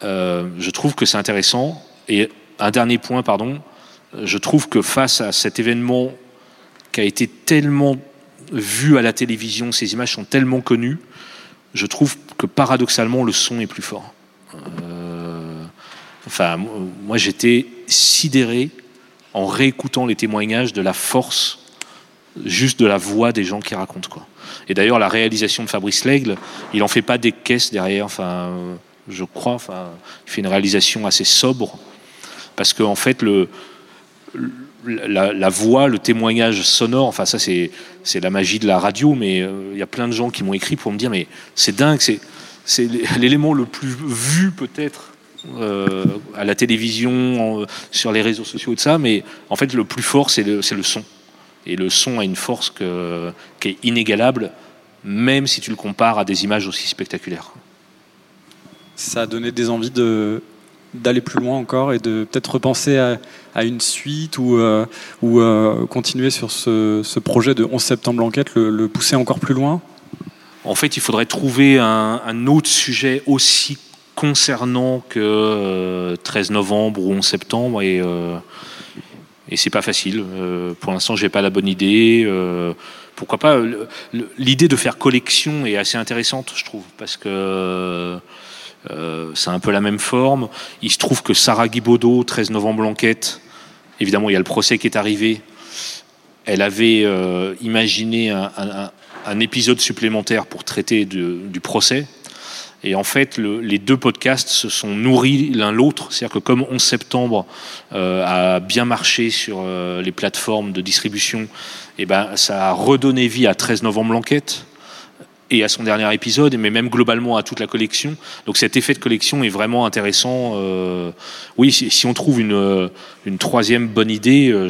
euh, je trouve que c'est intéressant. Et un dernier point, pardon, je trouve que face à cet événement qui a été tellement vu à la télévision, ces images sont tellement connues, je trouve que paradoxalement le son est plus fort. Euh, enfin, moi j'étais sidéré en réécoutant les témoignages de la force juste de la voix des gens qui racontent quoi. Et d'ailleurs la réalisation de Fabrice Lègle, il en fait pas des caisses derrière. Enfin, je crois. Enfin, il fait une réalisation assez sobre parce qu'en en fait, le, la, voix, le témoignage sonore, enfin ça c'est la magie de la radio, mais euh, il y a plein de gens qui m'ont écrit pour me dire mais c'est dingue, c'est c'est l'élément le plus vu peut-être euh, à la télévision, sur les réseaux sociaux et tout ça, mais en fait le plus fort c'est le, le son. Et le son a une force que, qui est inégalable, même si tu le compares à des images aussi spectaculaires ça a donné des envies de d'aller plus loin encore et de peut-être repenser à, une suite ou, euh, ou euh, continuer sur ce, projet de 11 septembre l'enquête, le, pousser encore plus loin? En fait, il faudrait trouver un, autre sujet aussi concernant que 13 euh, novembre ou 11 septembre et, et c'est pas facile. pour l'instant, j'ai pas la bonne idée. pourquoi pas L'idée de faire collection est assez intéressante, je trouve, parce que euh, c'est un peu la même forme. Il se trouve que Sarah Guibaudot, 13 novembre l'enquête, évidemment il y a le procès qui est arrivé, elle avait euh, imaginé un, épisode supplémentaire pour traiter du procès. Et en fait, le, les deux podcasts se sont nourris l'un l'autre. C'est-à-dire que comme 11 septembre euh, a bien marché sur les plateformes de distribution, et eh ben, ça a redonné vie à 13 novembre l'enquête et à son dernier épisode, mais même globalement à toute la collection. Donc cet effet de collection est vraiment intéressant. Euh, oui, si, on trouve une, euh, une troisième bonne idée, euh,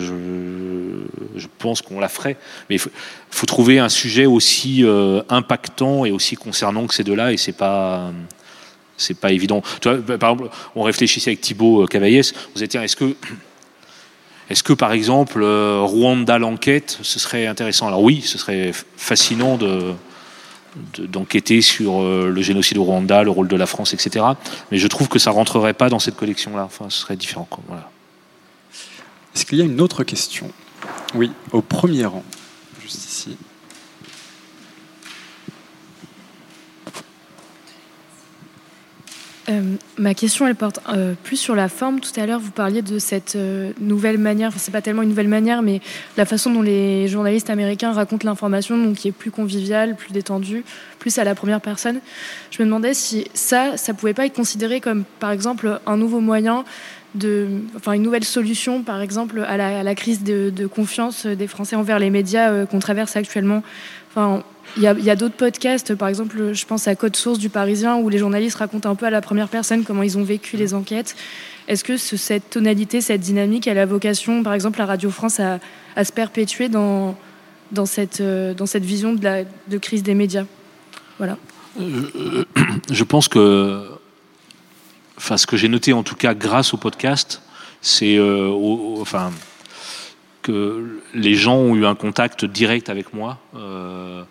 je, pense qu'on la ferait. Mais il faut, trouver un sujet aussi impactant et aussi concernant que ces deux-là, et c'est pas c'est pas évident. Vois, par exemple, on réfléchissait avec Thibaut Cavaillès, on disait, est-ce que est-ce que, par exemple, Rwanda l'enquête, ce serait intéressant? Alors oui, ce serait fascinant de, d'enquêter sur euh, le génocide au Rwanda, le rôle de la France, etc. Mais je trouve que ça rentrerait pas dans cette collection-là. Enfin, ce serait différent. Est-ce qu'il y a une autre question? Oui, au premier rang, juste ici. Euh, ma question, elle porte euh, plus sur la forme. Tout à l'heure, vous parliez de cette euh, nouvelle manière, enfin, c'est pas tellement une nouvelle manière, mais la façon dont les journalistes américains racontent l'information, donc qui est plus conviviale, plus détendue, plus à la première personne. Je me demandais si ça, ça pouvait pas être considéré comme, par exemple, un nouveau moyen de, enfin, une nouvelle solution, par exemple, à la, crise de, confiance des Français envers les médias qu'on traverse actuellement. Il y a, a d'autres podcasts, par exemple, je pense à Code Source du Parisien, où les journalistes racontent un peu à la première personne comment ils ont vécu les enquêtes. Est-ce que ce, cette tonalité, cette dynamique, elle a vocation, par exemple, à Radio France à, à se perpétuer dans, dans, cette, euh, dans cette vision de, la, de crise des médias? Voilà. Euh, je pense que, enfin, ce que j'ai noté en tout cas grâce au podcast, c'est, euh, enfin, que les gens ont eu un contact direct avec moi. Euh,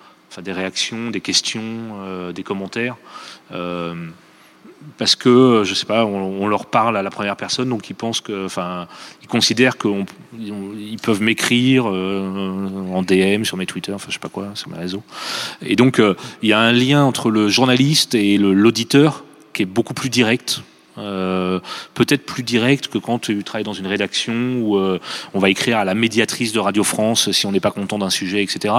des réactions, des questions, euh, des commentaires. Euh, parce que je sais pas, on, leur parle à la première personne, donc ils pensent que, enfin, ils considèrent qu'ils peuvent m'écrire euh, en DM sur mes Twitter, enfin je sais pas quoi, sur mes réseaux. Et donc il y a un lien entre le journaliste et l'auditeur qui est beaucoup plus direct. Euh, peut-être plus direct que quand tu travailles dans une rédaction où euh, on va écrire à la médiatrice de Radio France si on n'est pas content d'un sujet, etc.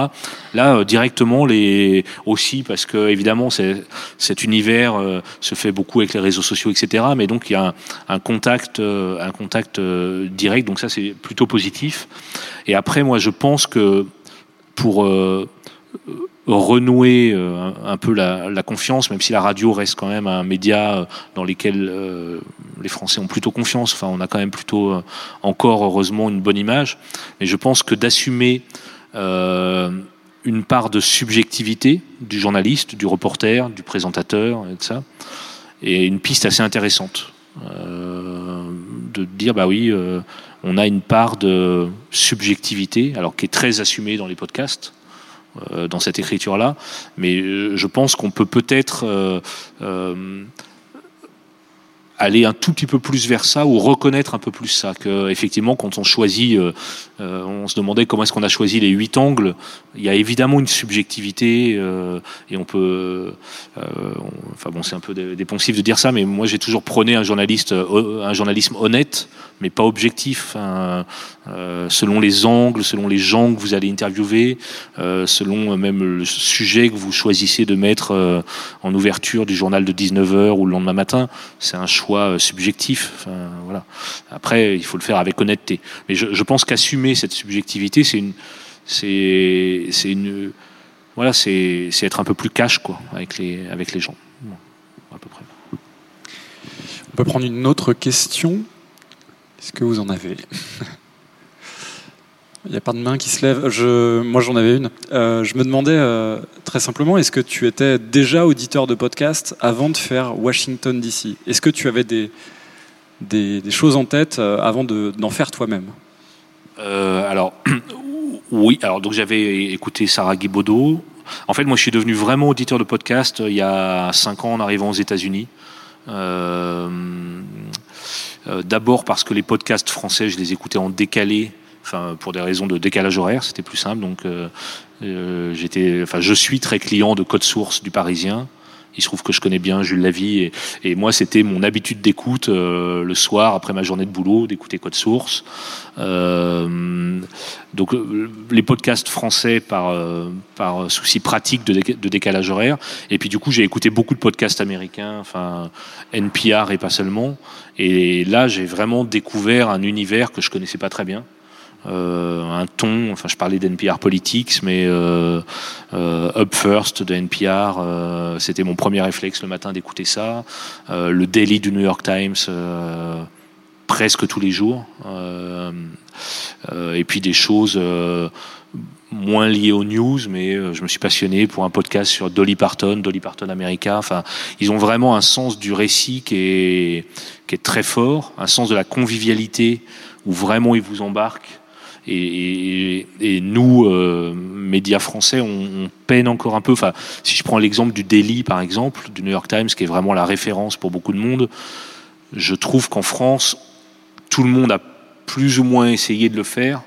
Là, euh, directement, les aussi parce que évidemment, cet univers se fait beaucoup avec les réseaux sociaux, etc. Mais donc il y a un, un contact, un contact direct. Donc ça, c'est plutôt positif. Et après, moi, je pense que pour renouer euh, un peu la, confiance, même si la radio reste quand même un média euh, dans lequel euh, les Français ont plutôt confiance. Enfin, on a quand même plutôt encore heureusement une bonne image. Mais je pense que d'assumer une part de subjectivité du journaliste, du reporter, du présentateur, et de ça, est une piste assez intéressante. De dire bah oui, on a une part de subjectivité, alors qui est très assumée dans les podcasts dans cette écriture-là. Mais euh, je pense qu'on peut peut-être euh, euh, aller un tout petit peu plus vers ça ou reconnaître un peu plus ça. Que effectivement, quand on choisit, euh, euh, on se demandait comment est-ce qu'on a choisi les huit angles. Il y a évidemment une subjectivité euh, et on peut. Euh, enfin bon, c'est un peu dépensif de dire ça, mais moi j'ai toujours prôné un journalisme honnête, mais pas objectif. Hein, selon les angles, selon les gens que vous allez interviewer, selon même le sujet que vous choisissez de mettre en ouverture du journal de 19 h ou le lendemain matin, c'est un choix subjectif. Voilà. Après, il faut le faire avec honnêteté. Mais je, pense qu'assumer cette subjectivité, c'est voilà, c'est, être un peu plus cash quoi avec les, avec les gens. À peu près. On peut prendre une autre question. Est-ce que vous en avez Il n'y a pas de main qui se lève. Moi, j'en avais une. Euh, je me demandais euh, très simplement, est-ce que tu étais déjà auditeur de podcast avant de faire Washington DC Est-ce que tu avais des, choses en tête euh, avant d'en de, faire toi-même? Alors, oui. Alors, donc j'avais écouté Sarah Guibaudot. En fait, moi, je suis devenu vraiment auditeur de podcast il y a cinq ans en arrivant aux États-Unis. D'abord parce que les podcasts français, je les écoutais en décalé enfin pour des raisons de décalage horaire, c'était plus simple. Donc euh, euh, j'étais, enfin je suis très client de Code Source du Parisien. Il se trouve que je connais bien Jules Lavie et, moi c'était mon habitude d'écoute euh, le soir après ma journée de boulot d'écouter Code Source. Euh, donc les podcasts français par, par souci pratique de, de, décalage horaire. Et puis du coup, j'ai écouté beaucoup de podcasts américains, enfin NPR et pas seulement. Et là, j'ai vraiment découvert un univers que je connaissais pas très bien. Euh, un ton, enfin je parlais d'NPR Politics, mais euh, euh, Up First de NPR, c'était mon premier réflexe le matin d'écouter ça. le Daily du New York Times, presque tous les jours. et puis des choses moins liées aux news, mais je me suis passionné pour un podcast sur Dolly Parton, Dolly Parton America. Enfin, ils ont vraiment un sens du récit qui est, qui est très fort, un sens de la convivialité où vraiment ils vous embarquent et, nous, euh, médias français, on, on, peine encore un peu. Enfin, si je prends l'exemple du Daily, par exemple, du New York Times, qui est vraiment la référence pour beaucoup de monde, je trouve qu'en France, tout le monde a plus ou moins essayé de le faire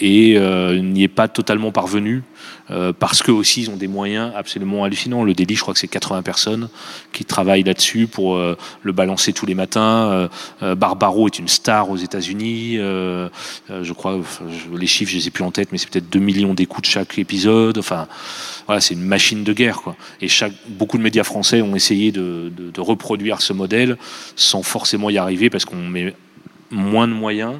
et euh, n'y est pas totalement parvenu euh, parce que aussi ils ont des moyens absolument hallucinants. Le délit, je crois que c'est 80 personnes qui travaillent là-dessus pour euh, le balancer tous les matins. Barbaro est une star aux États-Unis. je crois, les chiffres, je les ai plus en tête, mais c'est peut-être 2 millions d'écoutes chaque épisode. Enfin, voilà, c'est une machine de guerre. Et beaucoup de médias français ont essayé de reproduire ce modèle sans forcément y arriver parce qu'on met moins de moyens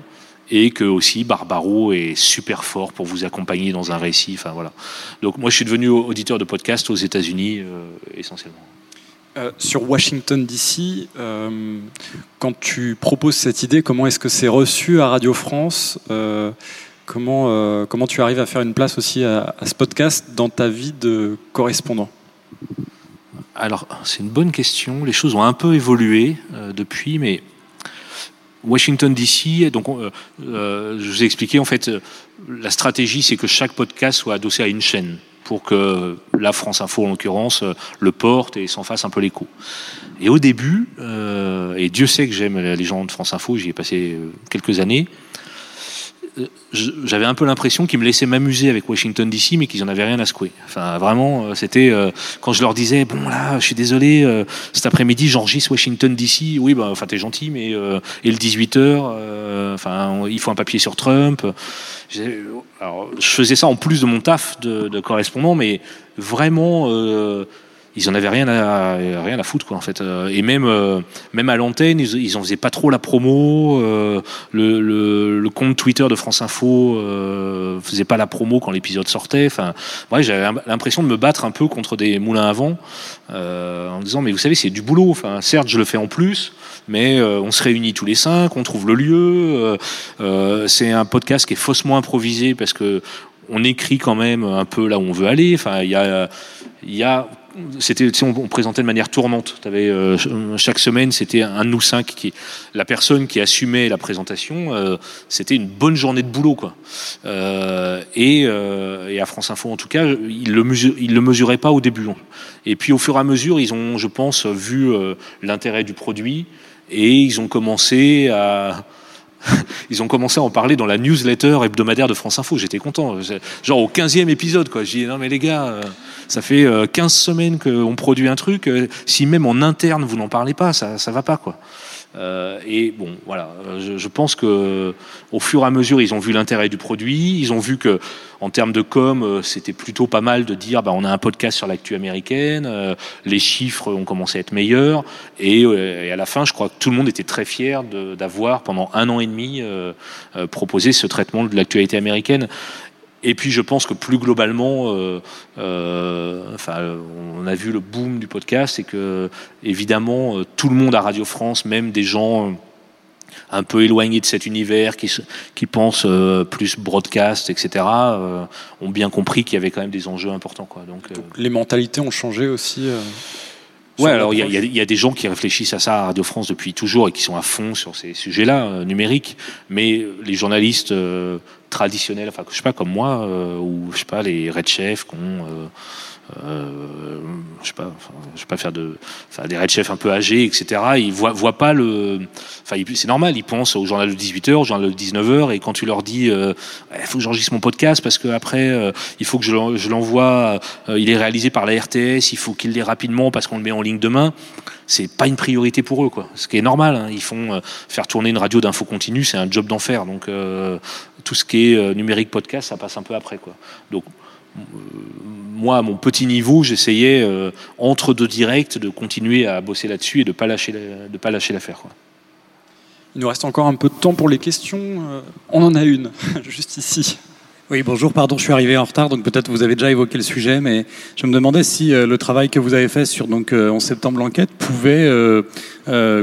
et que aussi Barbaro est super fort pour vous accompagner dans un récit. Enfin voilà. Donc moi je suis devenu auditeur de podcast aux États-Unis euh, essentiellement. Euh, sur Washington DC, euh, quand tu proposes cette idée, comment est-ce que c'est reçu à Radio France comment, comment tu arrives à faire une place aussi à, à ce podcast dans ta vie de correspondant? Alors, c'est une bonne question. Les choses ont un peu évolué depuis, mais Washington DC, donc euh, euh, je vous ai expliqué en fait euh, la stratégie, c'est que chaque podcast soit adossé à une chaîne pour que la France Info en l'occurrence le porte et s'en fasse un peu l'écho. Et au début, et Dieu sait que j'aime les gens de France Info, j'y ai passé quelques années j'avais un peu l'impression qu'ils me laissaient m'amuser avec Washington DC, mais qu'ils en avaient rien à secouer. Enfin, vraiment, euh, c'était euh, quand je leur disais bon là, je suis désolé, euh, cet après-midi j'enregistre Washington DC. Oui, bah, enfin t'es gentil, mais et le 18 h enfin il faut un papier sur Trump. Alors, je faisais ça en plus de mon taf de correspondant, mais vraiment ils en avaient rien à rien à foutre quoi en fait. Euh, et même euh, même à l'antenne ils, ils en faisaient pas trop la promo euh, le, compte Twitter de France Info euh, faisait pas la promo quand l'épisode sortait. Enfin ouais j'avais l'impression de me battre un peu contre des moulins à vent en disant mais vous savez c'est du boulot. Enfin certes je le fais en plus mais on se réunit tous les cinq on trouve le lieu c'est un podcast qui est faussement improvisé parce que on écrit quand même un peu là où on veut aller. Enfin il y a il y a c'était on, on, présentait de manière tournante. Avais, euh, chaque semaine, c'était un de nous cinq qui, la personne qui assumait la présentation, euh, c'était une bonne journée de boulot, quoi. Euh, et, à France Info, en tout cas, ils le, ils le mesuraient pas au début. Et puis, au fur et à mesure, ils ont, je pense, vu l'intérêt du produit et ils ont commencé à ils ont commencé à en parler dans la newsletter hebdomadaire de France Info. J'étais content. Genre au 15e épisode, quoi. J'ai dit, non, mais les gars, euh, ça fait 15 euh, semaines qu'on produit un truc. Euh, si même en interne, vous n'en parlez pas, ça, ça va pas, quoi. Euh, et bon, voilà, je, je, pense que au fur et à mesure, ils ont vu l'intérêt du produit, ils ont vu que, en termes de com, euh, c'était plutôt pas mal de dire, bah, on a un podcast sur l'actu américaine, euh, les chiffres ont commencé à être meilleurs, et, euh, et, à la fin, je crois que tout le monde était très fier d'avoir pendant un an et demi proposé ce traitement de l'actualité américaine. Et puis je pense que plus globalement, euh, euh, enfin, on a vu le boom du podcast et que évidemment euh, tout le monde à Radio France, même des gens un peu éloignés de cet univers, qui, qui pensent euh, plus broadcast, etc., euh, ont bien compris qu'il y avait quand même des enjeux importants. Quoi. Donc, Donc les mentalités ont changé aussi. Ouais, alors il y, y, y a, des gens qui réfléchissent à ça à Radio France depuis toujours et qui sont à fond sur ces sujets-là numériques, mais les journalistes traditionnels, enfin je sais pas comme moi, euh, ou je sais pas les Red Chefs qui ont euh, euh, je sais pas, je sais pas faire de, enfin, des red chefs un peu âgés, etc. Ils voient, voient pas le, enfin, c'est normal, ils pensent au journal de 18h, au journal de 19h, et quand tu leur dis, il euh, faut que j'enregistre mon podcast parce que après, il faut que je l'envoie, il est réalisé par la RTS, il faut qu'il l'ait rapidement parce qu'on le met en ligne demain c'est pas une priorité pour eux, quoi. Ce qui est normal. Hein. Ils font euh, faire tourner une radio d'info continue, c'est un job d'enfer. Donc euh, tout ce qui est euh, numérique podcast, ça passe un peu après, quoi. Donc moi, à mon petit niveau, j'essayais entre deux directs de continuer à bosser là-dessus et de pas lâcher, de pas lâcher l'affaire. Quoi. Il nous reste encore un peu de temps pour les questions. On en a une, juste ici. Oui, bonjour, pardon, je suis arrivé en retard, donc peut-être vous avez déjà évoqué le sujet, mais je me demandais si euh, le travail que vous avez fait sur donc, 11 euh, septembre l'enquête pouvait euh,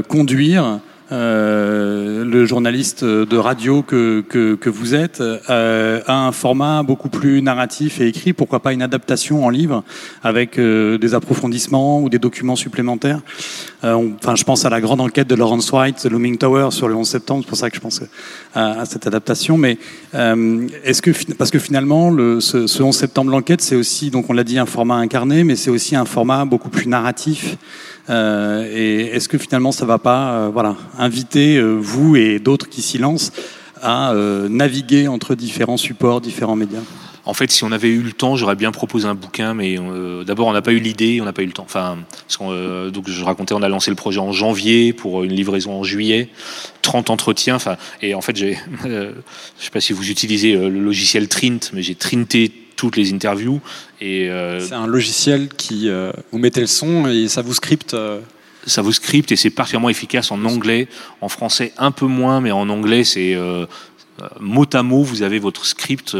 conduire euh, le journaliste de radio que, que, vous êtes a un format beaucoup plus narratif et écrit. Pourquoi pas une adaptation en livre avec des approfondissements ou des documents supplémentaires Enfin, je pense à la grande enquête de Lawrence White, The Looming Tower, sur le 11 septembre. C'est pour ça que je pense à, à cette adaptation. Mais est-ce que parce que finalement, le, ce, ce 11 septembre l'enquête, c'est aussi donc on l'a dit un format incarné, mais c'est aussi un format beaucoup plus narratif. Euh, et est-ce que finalement ça va pas euh, voilà, inviter euh, vous et d'autres qui s'y lancent à naviguer entre différents supports, différents médias? En fait, si on avait eu le temps, j'aurais bien proposé un bouquin, mais d'abord, on n'a pas eu l'idée, on n'a pas eu le temps. Enfin, donc je racontais, on a lancé le projet en janvier pour une livraison en juillet, 30 entretiens. Enfin, et en fait, j'ai, je sais pas si vous utilisez le logiciel Trint, mais j'ai trinté toutes les interviews. Et euh, c'est un logiciel qui euh, vous mettez le son et ça vous scripte. Euh. Ça vous scripte et c'est particulièrement efficace en anglais, en français un peu moins, mais en anglais c'est mot à mot, vous avez votre script,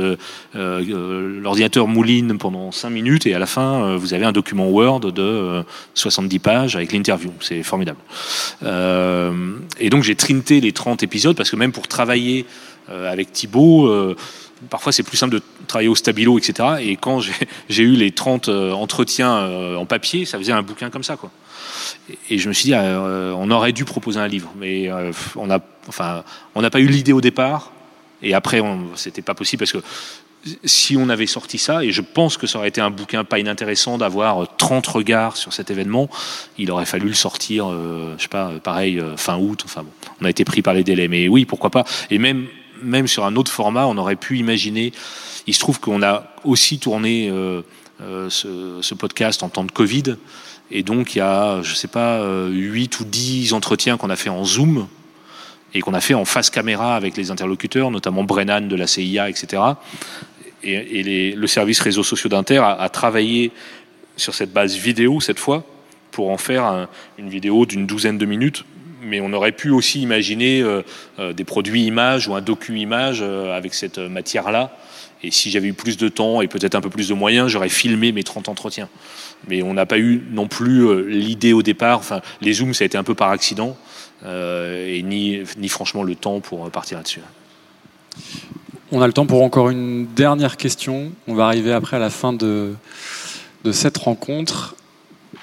l'ordinateur mouline pendant 5 minutes et à la fin, vous avez un document Word de 70 pages avec l'interview. C'est formidable. et donc j'ai trinté les 30 épisodes parce que même pour travailler avec Thibaut, parfois c'est plus simple de travailler au stabilo, etc. Et quand j'ai eu les 30 euh, entretiens euh, en papier, ça faisait un bouquin comme ça, quoi. Et je me suis dit, euh, on aurait dû proposer un livre, mais on n'a enfin, on n'a pas eu l'idée au départ, et après, c'était pas possible parce que si on avait sorti ça, et je pense que ça aurait été un bouquin pas inintéressant d'avoir 30 regards sur cet événement, il aurait fallu le sortir, je sais pas, pareil, fin août, enfin bon, on a été pris par les délais, mais oui, pourquoi pas, et même même sur un autre format, on aurait pu imaginer. Il se trouve qu'on a aussi tourné euh, euh, ce, podcast en temps de Covid. Et donc, il y a, je sais pas, 8 euh, ou 10 entretiens qu'on a fait en Zoom et qu'on a fait en face caméra avec les interlocuteurs, notamment Brennan de la CIA, etc. Et, le service réseaux sociaux d'Inter a, travaillé sur cette base vidéo cette fois pour en faire une vidéo d'une douzaine de minutes mais on aurait pu aussi imaginer euh, euh, des produits images ou un docu-image euh, avec cette matière-là. Et si j'avais eu plus de temps et peut-être un peu plus de moyens, j'aurais filmé mes 30 entretiens. Mais on n'a pas eu non plus l'idée au départ. Enfin, les zooms, ça a été un peu par accident. Et ni, ni franchement le temps pour partir là-dessus. On a le temps pour encore une dernière question. On va arriver après à la fin de, de cette rencontre.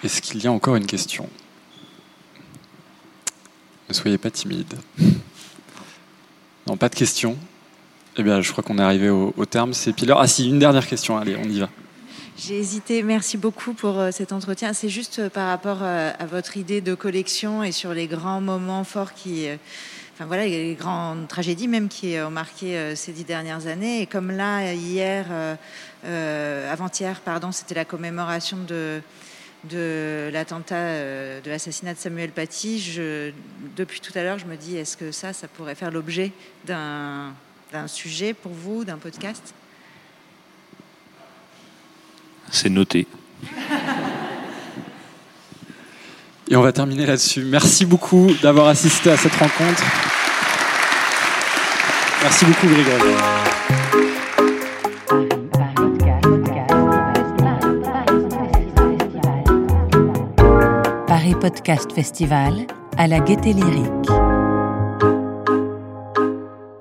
Est-ce qu'il y a encore une question? Ne soyez pas timide. Non, pas de questions. Eh bien, je crois qu'on est arrivé au, terme. C'est Ah si, une dernière question. Allez, on y va. J'ai hésité. Merci beaucoup pour euh, cet entretien. C'est juste euh, par rapport euh, à votre idée de collection et sur les grands moments forts qui, enfin voilà, les grandes tragédies même qui ont marqué ces dix dernières années. Et comme là, hier, avant-hier, pardon, c'était la commémoration de l'attentat, de l'assassinat de Samuel Paty, depuis tout à l'heure, je me dis, est-ce que ça, ça pourrait faire l'objet d'un, sujet pour vous, d'un podcast? C'est noté. Et on va terminer là-dessus. Merci beaucoup d'avoir assisté à cette rencontre. Merci beaucoup, Grégory. Podcast Festival à la Gaieté Lyrique.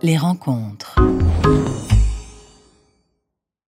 Les rencontres.